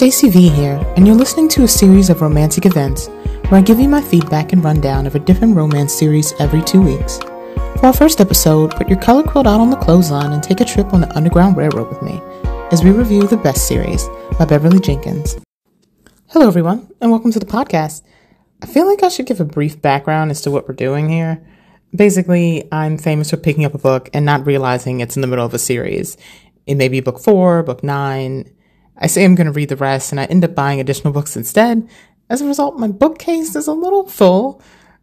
Stacy V here, and you're listening to a series of romantic events where I give you my feedback and rundown of a different romance series every two weeks. For our first episode, put your color quilt out on the clothesline and take a trip on the Underground Railroad with me as we review The Best Series by Beverly Jenkins. Hello, everyone, and welcome to the podcast. I feel like I should give a brief background as to what we're doing here. Basically, I'm famous for picking up a book and not realizing it's in the middle of a series. It may be book four, book nine, I say I'm going to read the rest and I end up buying additional books instead. As a result, my bookcase is a little full.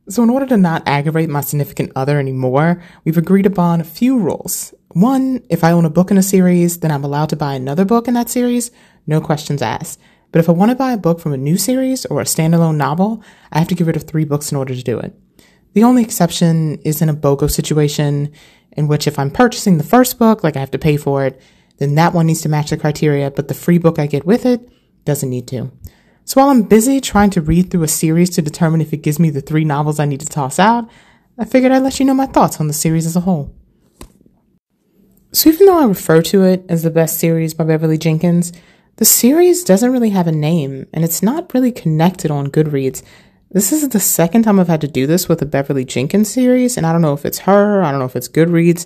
So in order to not aggravate my significant other anymore, we've agreed upon a few rules. One, if I own a book in a series, then I'm allowed to buy another book in that series, no questions asked. But if I want to buy a book from a new series or a standalone novel, I have to get rid of three books in order to do it. The only exception is in a BOGO situation, in which if I'm purchasing the first book, like I have to pay for it, then that one needs to match the criteria, but the free book I get with it doesn't need to. So while I'm busy trying to read through a series to determine if it gives me the three novels I need to toss out, I figured I'd let you know my thoughts on the series as a whole. So even though I refer to it as the best series by Beverly Jenkins, the series doesn't really have a name and it's not really connected on Goodreads. This is the second time I've had to do this with a Beverly Jenkins series, and I don't know if it's her, I don't know if it's Goodreads,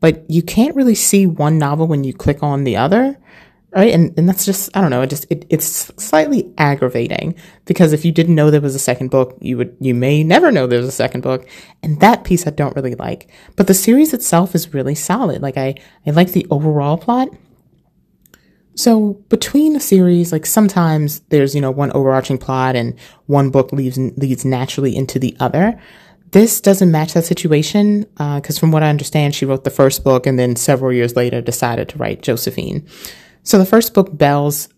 but you can't really see one novel when you click on the other right? And and that's just i don't know it just it, it's slightly aggravating because if you didn't know there was a second book you would you may never know there's a second book. And that piece i don't really like. But the series itself is really solid. Like i i like the overall plot. So between a series like sometimes there's you know one overarching plot and one book leads leads naturally into the other this doesn't match that situation because, uh, from what I understand, she wrote the first book and then several years later decided to write Josephine. So the first book, Belle's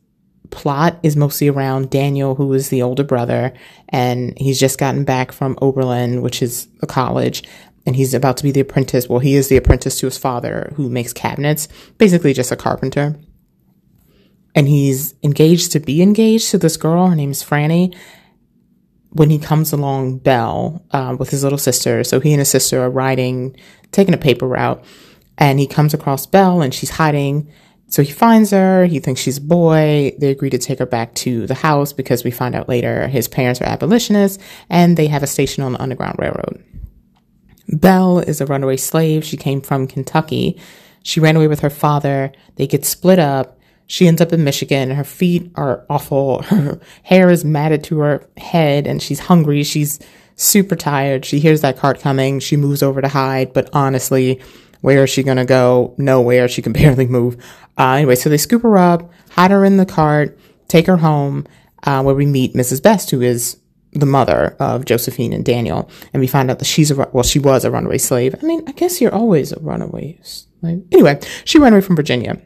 plot is mostly around Daniel, who is the older brother, and he's just gotten back from Oberlin, which is a college, and he's about to be the apprentice. Well, he is the apprentice to his father, who makes cabinets, basically just a carpenter. And he's engaged to be engaged to this girl. Her name is Franny when he comes along Belle uh, with his little sister. So he and his sister are riding, taking a paper route, and he comes across Belle and she's hiding. So he finds her. He thinks she's a boy. They agree to take her back to the house because we find out later his parents are abolitionists and they have a station on the Underground Railroad. Belle is a runaway slave. She came from Kentucky. She ran away with her father. They get split up. She ends up in Michigan. Her feet are awful. Her hair is matted to her head and she's hungry. She's super tired. She hears that cart coming. She moves over to hide, but honestly, where is she going to go? Nowhere. She can barely move. Uh, anyway, so they scoop her up, hide her in the cart, take her home, uh, where we meet Mrs. Best, who is the mother of Josephine and Daniel. And we find out that she's a, well, she was a runaway slave. I mean, I guess you're always a runaway slave. Anyway, she ran away from Virginia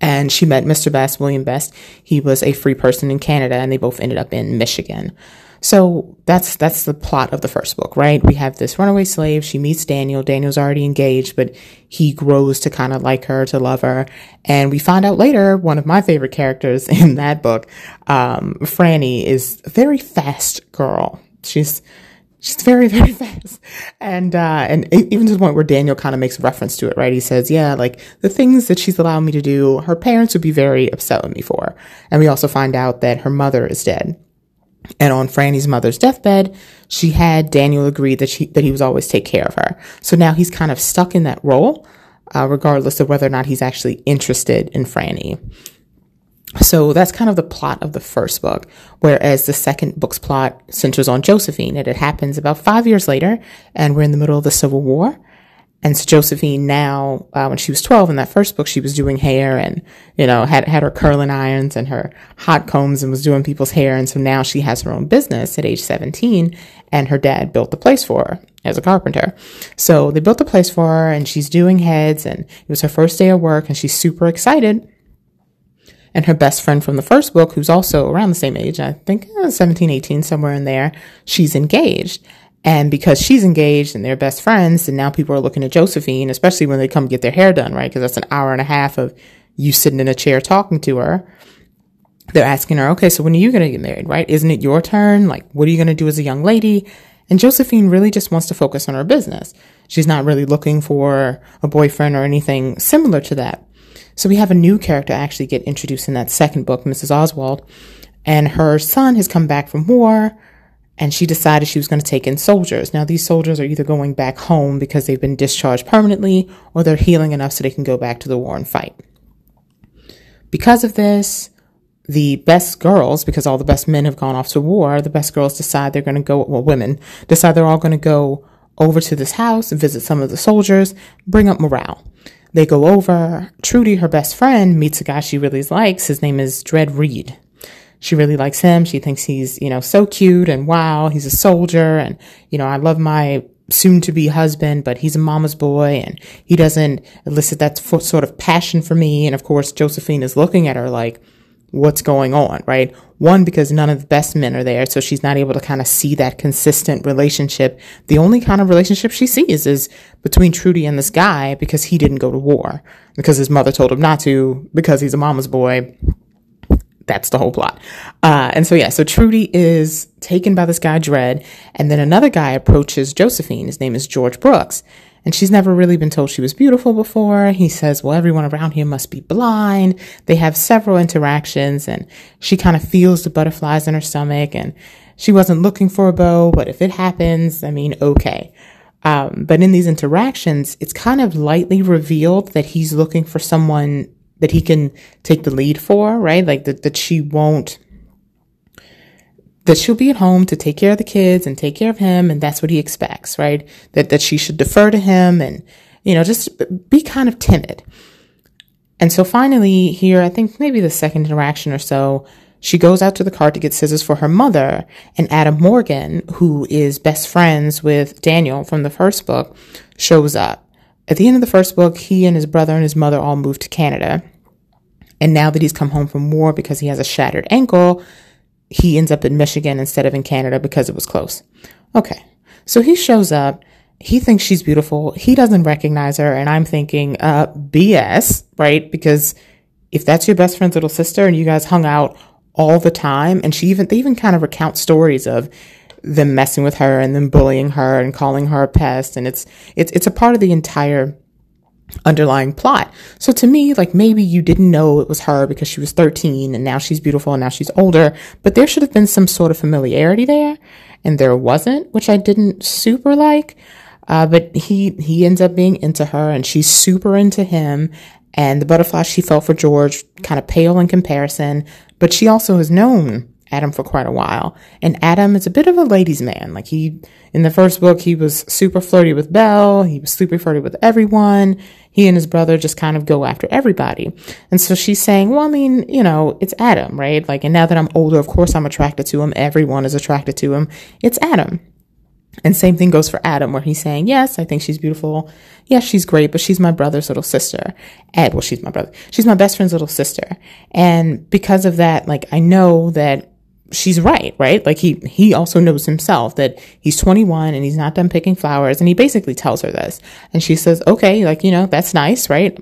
and she met Mr. Best, William Best. He was a free person in Canada, and they both ended up in Michigan. So that's that's the plot of the first book, right? We have this runaway slave. She meets Daniel. Daniel's already engaged, but he grows to kind of like her, to love her. And we find out later one of my favorite characters in that book, um, Franny, is a very fast girl. She's she's very very fast. And uh and even to the point where daniel kind of makes reference to it right? He says yeah like the things that she's allowing me to do her parents would be very upset with me for. And we also find out that her mother is dead. And on franny's mother's deathbed she had daniel agree that she that he was always take care of her. So now he's kind of stuck in that role uh, regardless of whether or not he's actually interested in franny so that's kind of the plot of the first book, whereas the second book's plot centers on Josephine, and it happens about five years later, and we're in the middle of the Civil War. And so Josephine now, uh, when she was 12 in that first book, she was doing hair and, you know, had, had her curling irons and her hot combs and was doing people's hair. And so now she has her own business at age 17 and her dad built the place for her as a carpenter. So they built the place for her and she's doing heads and it was her first day of work and she's super excited and her best friend from the first book, who's also around the same age, I think uh, 17, 18, somewhere in there, she's engaged. And because she's engaged and they're best friends, and now people are looking at Josephine, especially when they come get their hair done, right? Because that's an hour and a half of you sitting in a chair talking to her. They're asking her, okay, so when are you going to get married, right? Isn't it your turn? Like, what are you going to do as a young lady? And Josephine really just wants to focus on her business. She's not really looking for a boyfriend or anything similar to that. So we have a new character actually get introduced in that second book, Mrs. Oswald, and her son has come back from war and she decided she was going to take in soldiers. Now, these soldiers are either going back home because they've been discharged permanently or they're healing enough so they can go back to the war and fight. Because of this, the best girls, because all the best men have gone off to war, the best girls decide they're going to go, well, women decide they're all going to go over to this house and visit some of the soldiers, bring up morale. They go over. Trudy, her best friend, meets a guy she really likes. His name is Dred Reed she really likes him. She thinks he's, you know, so cute and wow, he's a soldier. And, you know, I love my soon to be husband, but he's a mama's boy and he doesn't elicit that sort of passion for me. And of course, Josephine is looking at her like, what's going on, right? One, because none of the best men are there. So she's not able to kind of see that consistent relationship. The only kind of relationship she sees is between Trudy and this guy because he didn't go to war because his mother told him not to because he's a mama's boy that's the whole plot. Uh, and so, yeah, so Trudy is taken by this guy, Dred, and then another guy approaches Josephine. His name is George Brooks. And she's never really been told she was beautiful before. He says, well, everyone around here must be blind. They have several interactions and she kind of feels the butterflies in her stomach and she wasn't looking for a beau, but if it happens, I mean, okay. Um, but in these interactions, it's kind of lightly revealed that he's looking for someone that he can take the lead for, right? Like that, that she won't, that she'll be at home to take care of the kids and take care of him. And that's what he expects, right? That, that she should defer to him and, you know, just be kind of timid. And so finally here, I think maybe the second interaction or so, she goes out to the car to get scissors for her mother and Adam Morgan, who is best friends with Daniel from the first book, shows up. At the end of the first book, he and his brother and his mother all moved to Canada. And now that he's come home from war because he has a shattered ankle, he ends up in Michigan instead of in Canada because it was close. Okay. So he shows up. He thinks she's beautiful. He doesn't recognize her. And I'm thinking, uh, BS, right? Because if that's your best friend's little sister and you guys hung out all the time, and she even, they even kind of recount stories of them messing with her and then bullying her and calling her a pest. And it's, it's, it's a part of the entire underlying plot. So to me, like maybe you didn't know it was her because she was 13 and now she's beautiful and now she's older, but there should have been some sort of familiarity there and there wasn't, which I didn't super like. Uh, but he, he ends up being into her and she's super into him. And the butterfly she felt for George kind of pale in comparison, but she also has known Adam for quite a while. And Adam is a bit of a ladies' man. Like he, in the first book, he was super flirty with Belle. He was super flirty with everyone. He and his brother just kind of go after everybody. And so she's saying, well, I mean, you know, it's Adam, right? Like, and now that I'm older, of course I'm attracted to him. Everyone is attracted to him. It's Adam. And same thing goes for Adam, where he's saying, yes, I think she's beautiful. Yes, she's great, but she's my brother's little sister. Ed, well, she's my brother. She's my best friend's little sister. And because of that, like, I know that she's right, right? Like he, he also knows himself that he's 21 and he's not done picking flowers. And he basically tells her this. And she says, okay, like, you know, that's nice, right?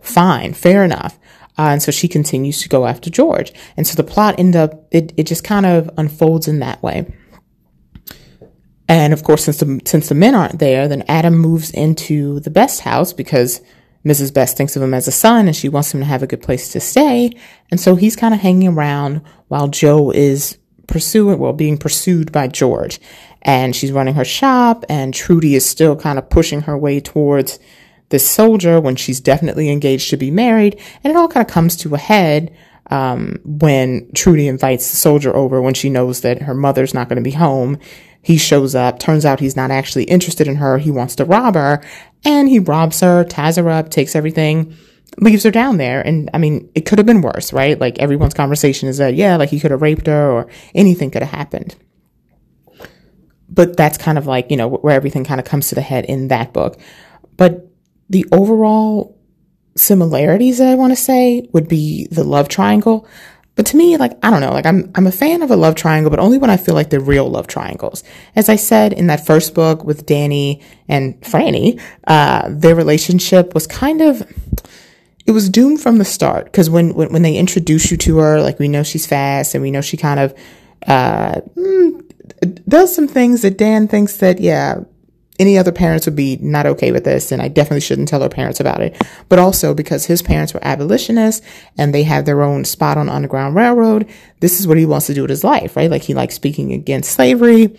Fine, fair enough. Uh, and so she continues to go after George. And so the plot end up, it, it just kind of unfolds in that way. And of course, since the, since the men aren't there, then Adam moves into the best house because Mrs. Best thinks of him as a son and she wants him to have a good place to stay. And so he's kind of hanging around while Joe is pursuing, well, being pursued by George. And she's running her shop and Trudy is still kind of pushing her way towards this soldier when she's definitely engaged to be married. And it all kind of comes to a head um, when Trudy invites the soldier over when she knows that her mother's not going to be home. He shows up. Turns out he's not actually interested in her. He wants to rob her and he robs her, ties her up, takes everything, leaves her down there. And I mean, it could have been worse, right? Like everyone's conversation is that, yeah, like he could have raped her or anything could have happened. But that's kind of like, you know, where everything kind of comes to the head in that book. But the overall similarities that I want to say would be the love triangle. But to me, like, I don't know, like I'm, I'm a fan of a love triangle, but only when I feel like they're real love triangles. As I said in that first book with Danny and Franny, uh, their relationship was kind of, it was doomed from the start. Cause when, when, when they introduce you to her, like we know she's fast and we know she kind of, uh, mm, does some things that Dan thinks that, yeah, any other parents would be not okay with this, and I definitely shouldn't tell her parents about it. But also because his parents were abolitionists and they have their own spot on Underground Railroad, this is what he wants to do with his life, right? Like he likes speaking against slavery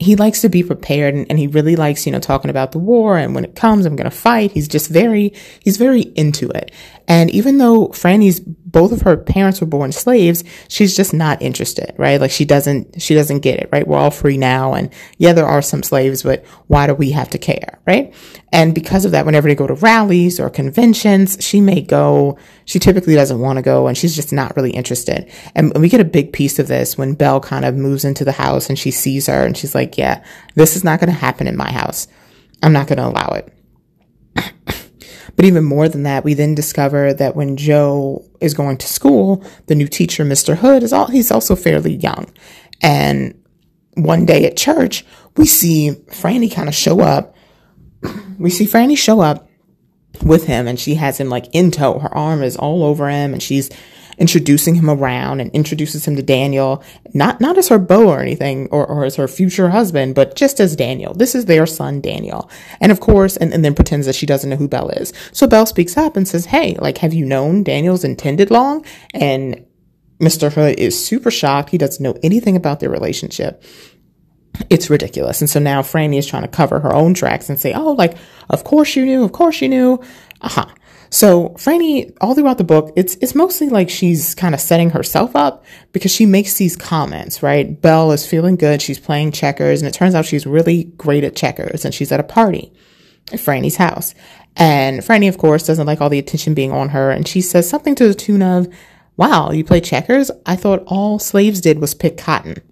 he likes to be prepared and, and, he really likes, you know, talking about the war and when it comes, I'm going to fight. He's just very, he's very into it. And even though Franny's, both of her parents were born slaves, she's just not interested, right? Like she doesn't, she doesn't get it, right? We're all free now. And yeah, there are some slaves, but why do we have to care, right? And because of that, whenever they go to rallies or conventions, she may go, she typically doesn't want to go and she's just not really interested. And we get a big piece of this when Belle kind of moves into the house and she sees her and she's like, yeah, this is not going to happen in my house. I'm not going to allow it. but even more than that, we then discover that when Joe is going to school, the new teacher, Mr. Hood, is all, he's also fairly young. And one day at church, we see Franny kind of show up. We see Franny show up with him and she has him like in tow. Her arm is all over him and she's introducing him around and introduces him to Daniel, not, not as her beau or anything or, or as her future husband, but just as Daniel. This is their son, Daniel. And of course, and, and then pretends that she doesn't know who Belle is. So Belle speaks up and says, Hey, like, have you known Daniel's intended long? And Mr. Hood is super shocked. He doesn't know anything about their relationship it's ridiculous. And so now Franny is trying to cover her own tracks and say, oh, like, of course you knew, of course you knew. Uh-huh. So Franny, all throughout the book, it's it's mostly like she's kind of setting herself up because she makes these comments, right? Belle is feeling good, she's playing checkers, and it turns out she's really great at checkers, and she's at a party at Franny's house. And Franny, of course, doesn't like all the attention being on her, and she says something to the tune of, Wow, you play checkers? I thought all slaves did was pick cotton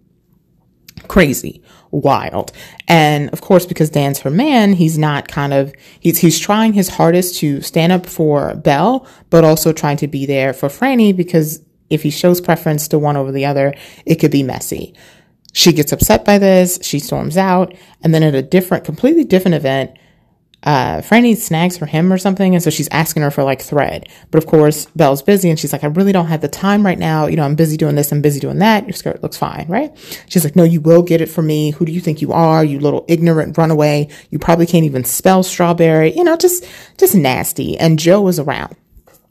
crazy, wild. And of course, because Dan's her man, he's not kind of, he's, he's trying his hardest to stand up for Belle, but also trying to be there for Franny because if he shows preference to one over the other, it could be messy. She gets upset by this. She storms out. And then at a different, completely different event, uh, Franny snags for him or something. And so she's asking her for like thread. But of course, Belle's busy and she's like, I really don't have the time right now. You know, I'm busy doing this. I'm busy doing that. Your skirt looks fine, right? She's like, no, you will get it for me. Who do you think you are? You little ignorant runaway. You probably can't even spell strawberry. You know, just, just nasty. And Joe is around.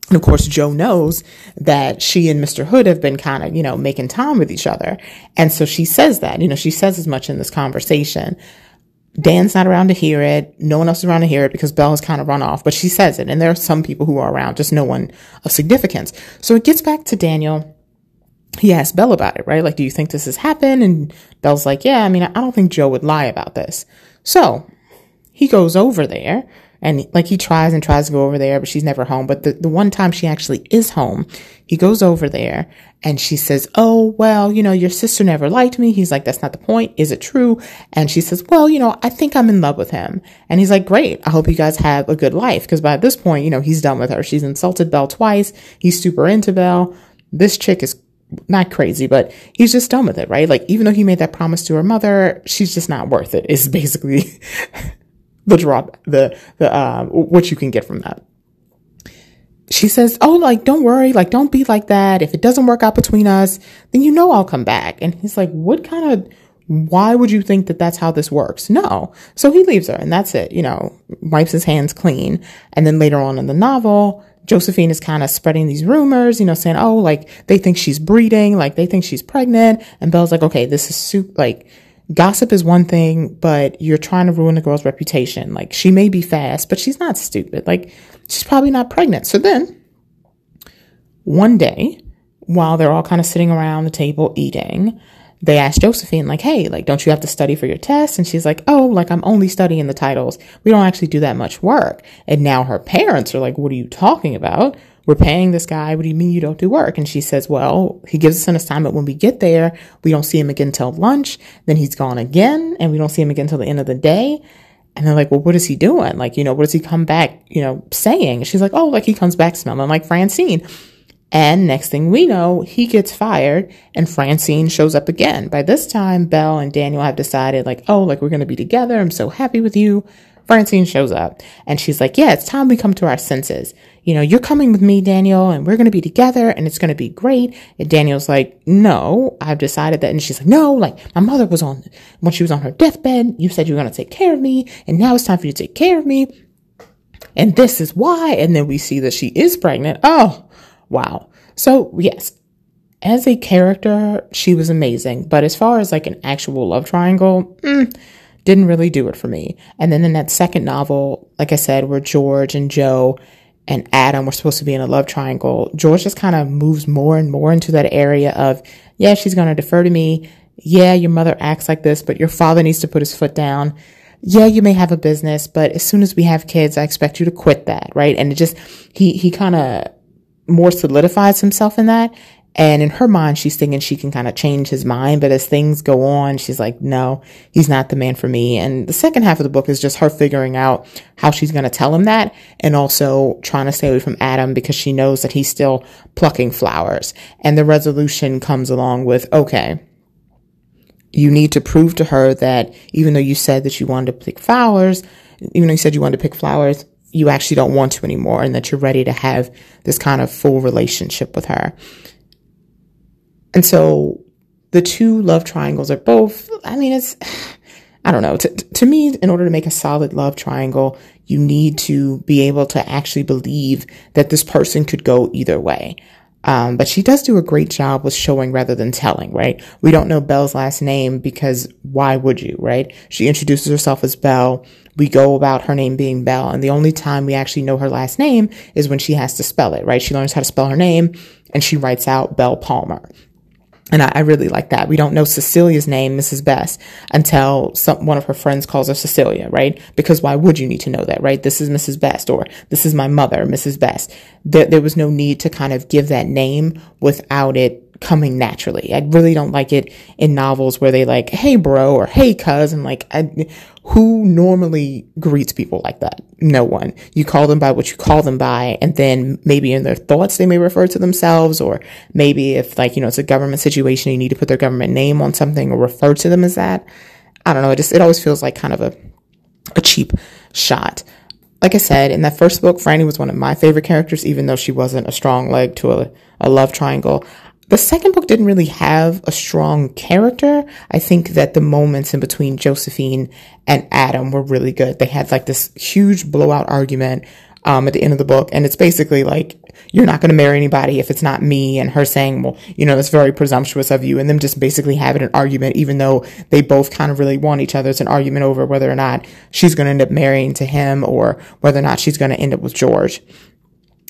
And of course, Joe knows that she and Mr. Hood have been kind of, you know, making time with each other. And so she says that, you know, she says as much in this conversation. Dan's not around to hear it. No one else is around to hear it because Belle has kind of run off, but she says it. And there are some people who are around, just no one of significance. So it gets back to Daniel. He asks Belle about it, right? Like, do you think this has happened? And Belle's like, yeah, I mean, I don't think Joe would lie about this. So he goes over there and like he tries and tries to go over there, but she's never home. But the, the one time she actually is home, he goes over there and she says, Oh, well, you know, your sister never liked me. He's like, That's not the point. Is it true? And she says, Well, you know, I think I'm in love with him. And he's like, Great. I hope you guys have a good life. Because by this point, you know, he's done with her. She's insulted Belle twice. He's super into Belle. This chick is not crazy, but he's just done with it, right? Like, even though he made that promise to her mother, she's just not worth it, is basically the drop, the, the, uh, what you can get from that. She says, Oh, like, don't worry. Like, don't be like that. If it doesn't work out between us, then you know I'll come back. And he's like, What kind of, why would you think that that's how this works? No. So he leaves her and that's it, you know, wipes his hands clean. And then later on in the novel, Josephine is kind of spreading these rumors, you know, saying, oh, like they think she's breeding, like they think she's pregnant. And Belle's like, okay, this is soup, like gossip is one thing, but you're trying to ruin the girl's reputation. Like she may be fast, but she's not stupid. Like she's probably not pregnant. So then one day, while they're all kind of sitting around the table eating, they ask Josephine, like, hey, like, don't you have to study for your test? And she's like, oh, like, I'm only studying the titles. We don't actually do that much work. And now her parents are like, what are you talking about? We're paying this guy. What do you mean you don't do work? And she says, well, he gives us an assignment when we get there. We don't see him again until lunch. Then he's gone again and we don't see him again until the end of the day. And they're like, well, what is he doing? Like, you know, what does he come back, you know, saying? she's like, oh, like he comes back smelling like Francine. And next thing we know, he gets fired and Francine shows up again. By this time, Belle and Daniel have decided like, oh, like we're going to be together. I'm so happy with you. Francine shows up and she's like, yeah, it's time we come to our senses you know, you're coming with me, Daniel, and we're going to be together and it's going to be great. And Daniel's like, no, I've decided that. And she's like, no, like my mother was on, when she was on her deathbed, you said you were going to take care of me. And now it's time for you to take care of me. And this is why. And then we see that she is pregnant. Oh, wow. So yes, as a character, she was amazing. But as far as like an actual love triangle, mm, didn't really do it for me. And then in that second novel, like I said, where George and Jo and Adam were supposed to be in a love triangle, George just kind of moves more and more into that area of, yeah, she's going to defer to me. Yeah, your mother acts like this, but your father needs to put his foot down. Yeah, you may have a business, but as soon as we have kids, I expect you to quit that, right? And it just, he, he kind of more solidifies himself in that. And in her mind, she's thinking she can kind of change his mind. But as things go on, she's like, no, he's not the man for me. And the second half of the book is just her figuring out how she's going to tell him that and also trying to stay away from Adam because she knows that he's still plucking flowers. And the resolution comes along with, okay, you need to prove to her that even though you said that you wanted to pick flowers, even though you said you wanted to pick flowers, you actually don't want to anymore and that you're ready to have this kind of full relationship with her. And so the two love triangles are both, I mean, it's, I don't know. To, to me, in order to make a solid love triangle, you need to be able to actually believe that this person could go either way. Um, but she does do a great job with showing rather than telling, right? We don't know Belle's last name because why would you, right? She introduces herself as Belle. We go about her name being Belle. And the only time we actually know her last name is when she has to spell it, right? She learns how to spell her name and she writes out Belle Palmer. And I, I, really like that. We don't know Cecilia's name, Mrs. Best, until some, one of her friends calls her Cecilia, right? Because why would you need to know that, right? This is Mrs. Best or this is my mother, Mrs. Best. There, there was no need to kind of give that name without it coming naturally. I really don't like it in novels where they like, hey bro or hey cuz and like I, who normally greets people like that? No one. You call them by what you call them by and then maybe in their thoughts they may refer to themselves or maybe if like, you know, it's a government situation you need to put their government name on something or refer to them as that. I don't know, it just it always feels like kind of a a cheap shot like I said, in that first book, Franny was one of my favorite characters, even though she wasn't a strong leg to a, a love triangle. The second book didn't really have a strong character. I think that the moments in between Josephine and Adam were really good. They had like this huge blowout argument um, at the end of the book, and it's basically like you're not going to marry anybody if it's not me, and her saying, "Well, you know, that's very presumptuous of you," and them just basically having an argument, even though they both kind of really want each other. It's an argument over whether or not she's going to end up marrying to him or whether or not she's going to end up with George.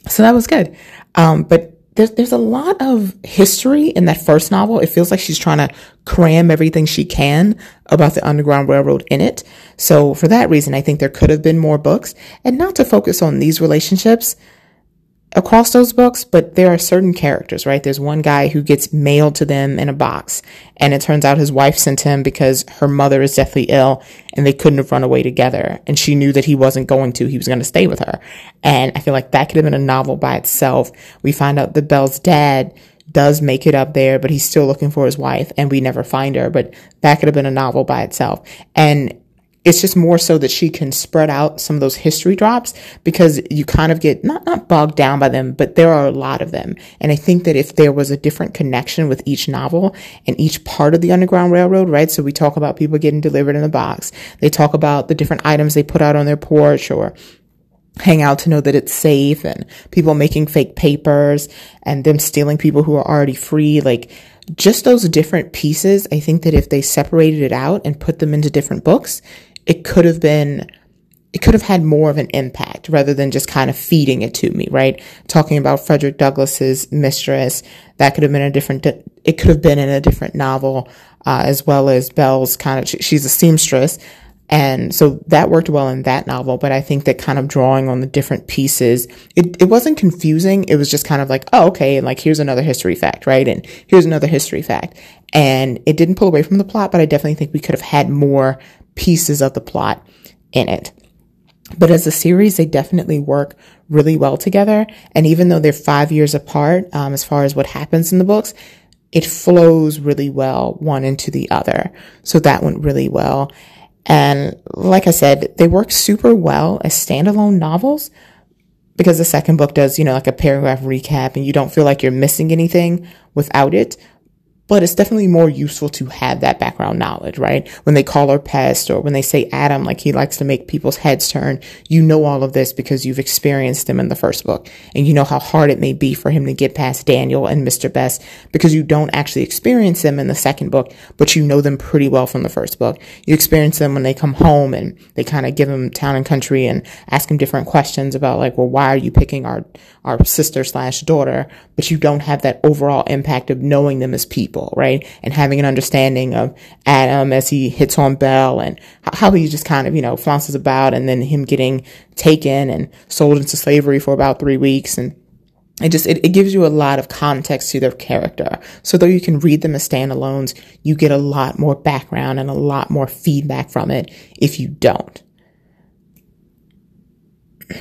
So that was good. Um, but there's there's a lot of history in that first novel. It feels like she's trying to cram everything she can about the Underground Railroad in it. So for that reason, I think there could have been more books and not to focus on these relationships across those books, but there are certain characters, right? There's one guy who gets mailed to them in a box, and it turns out his wife sent him because her mother is deathly ill and they couldn't have run away together. And she knew that he wasn't going to, he was going to stay with her. And I feel like that could have been a novel by itself. We find out that Belle's dad does make it up there, but he's still looking for his wife and we never find her. But that could have been a novel by itself. And it's just more so that she can spread out some of those history drops because you kind of get not not bogged down by them, but there are a lot of them. And I think that if there was a different connection with each novel and each part of the Underground Railroad, right? So we talk about people getting delivered in a box. They talk about the different items they put out on their porch or hang out to know that it's safe and people making fake papers and them stealing people who are already free. Like just those different pieces. I think that if they separated it out and put them into different books, it could have been it could have had more of an impact rather than just kind of feeding it to me, right? Talking about Frederick Douglass's mistress, that could have been a different, it could have been in a different novel, uh, as well as Belle's kind of, she's a seamstress. And so that worked well in that novel, but I think that kind of drawing on the different pieces, it, it wasn't confusing. It was just kind of like, oh, okay. And like, here's another history fact, right? And here's another history fact. And it didn't pull away from the plot, but I definitely think we could have had more pieces of the plot in it. But as a series, they definitely work really well together. And even though they're five years apart, um, as far as what happens in the books, it flows really well one into the other. So that went really well. And like I said, they work super well as standalone novels, because the second book does, you know, like a paragraph recap and you don't feel like you're missing anything without it but it's definitely more useful to have that background knowledge, right? When they call her pest or when they say Adam, like he likes to make people's heads turn, you know all of this because you've experienced them in the first book and you know how hard it may be for him to get past Daniel and Mr. Best because you don't actually experience them in the second book, but you know them pretty well from the first book. You experience them when they come home and they kind of give him town and country and ask him different questions about like, well, why are you picking our, our sister slash daughter? But you don't have that overall impact of knowing them as people right? And having an understanding of Adam as he hits on Belle and how he just kind of, you know, flounces about and then him getting taken and sold into slavery for about three weeks. And it just, it, it gives you a lot of context to their character. So though you can read them as standalones, you get a lot more background and a lot more feedback from it if you don't.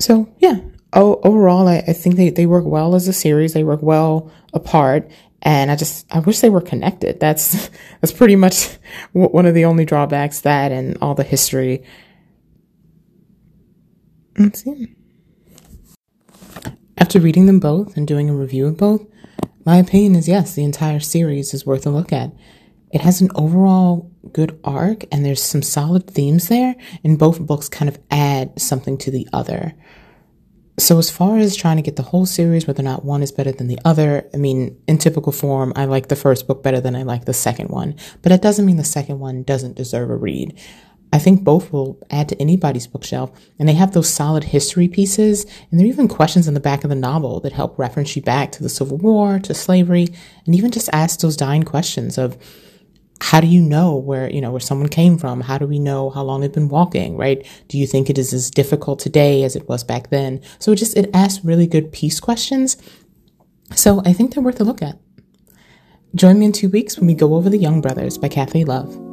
So yeah, oh, overall, I, I think they, they work well as a series. They work well apart. And I just, I wish they were connected. That's, that's pretty much one of the only drawbacks that and all the history. Let's see. After reading them both and doing a review of both, my opinion is yes, the entire series is worth a look at. It has an overall good arc and there's some solid themes there, and both books kind of add something to the other. So, as far as trying to get the whole series, whether or not one is better than the other, I mean, in typical form, I like the first book better than I like the second one, but that doesn't mean the second one doesn't deserve a read. I think both will add to anybody's bookshelf, and they have those solid history pieces, and there are even questions in the back of the novel that help reference you back to the Civil War, to slavery, and even just ask those dying questions of, how do you know where, you know, where someone came from? How do we know how long they've been walking, right? Do you think it is as difficult today as it was back then? So it just, it asks really good piece questions. So I think they're worth a look at. Join me in two weeks when we go over The Young Brothers by Kathy Love.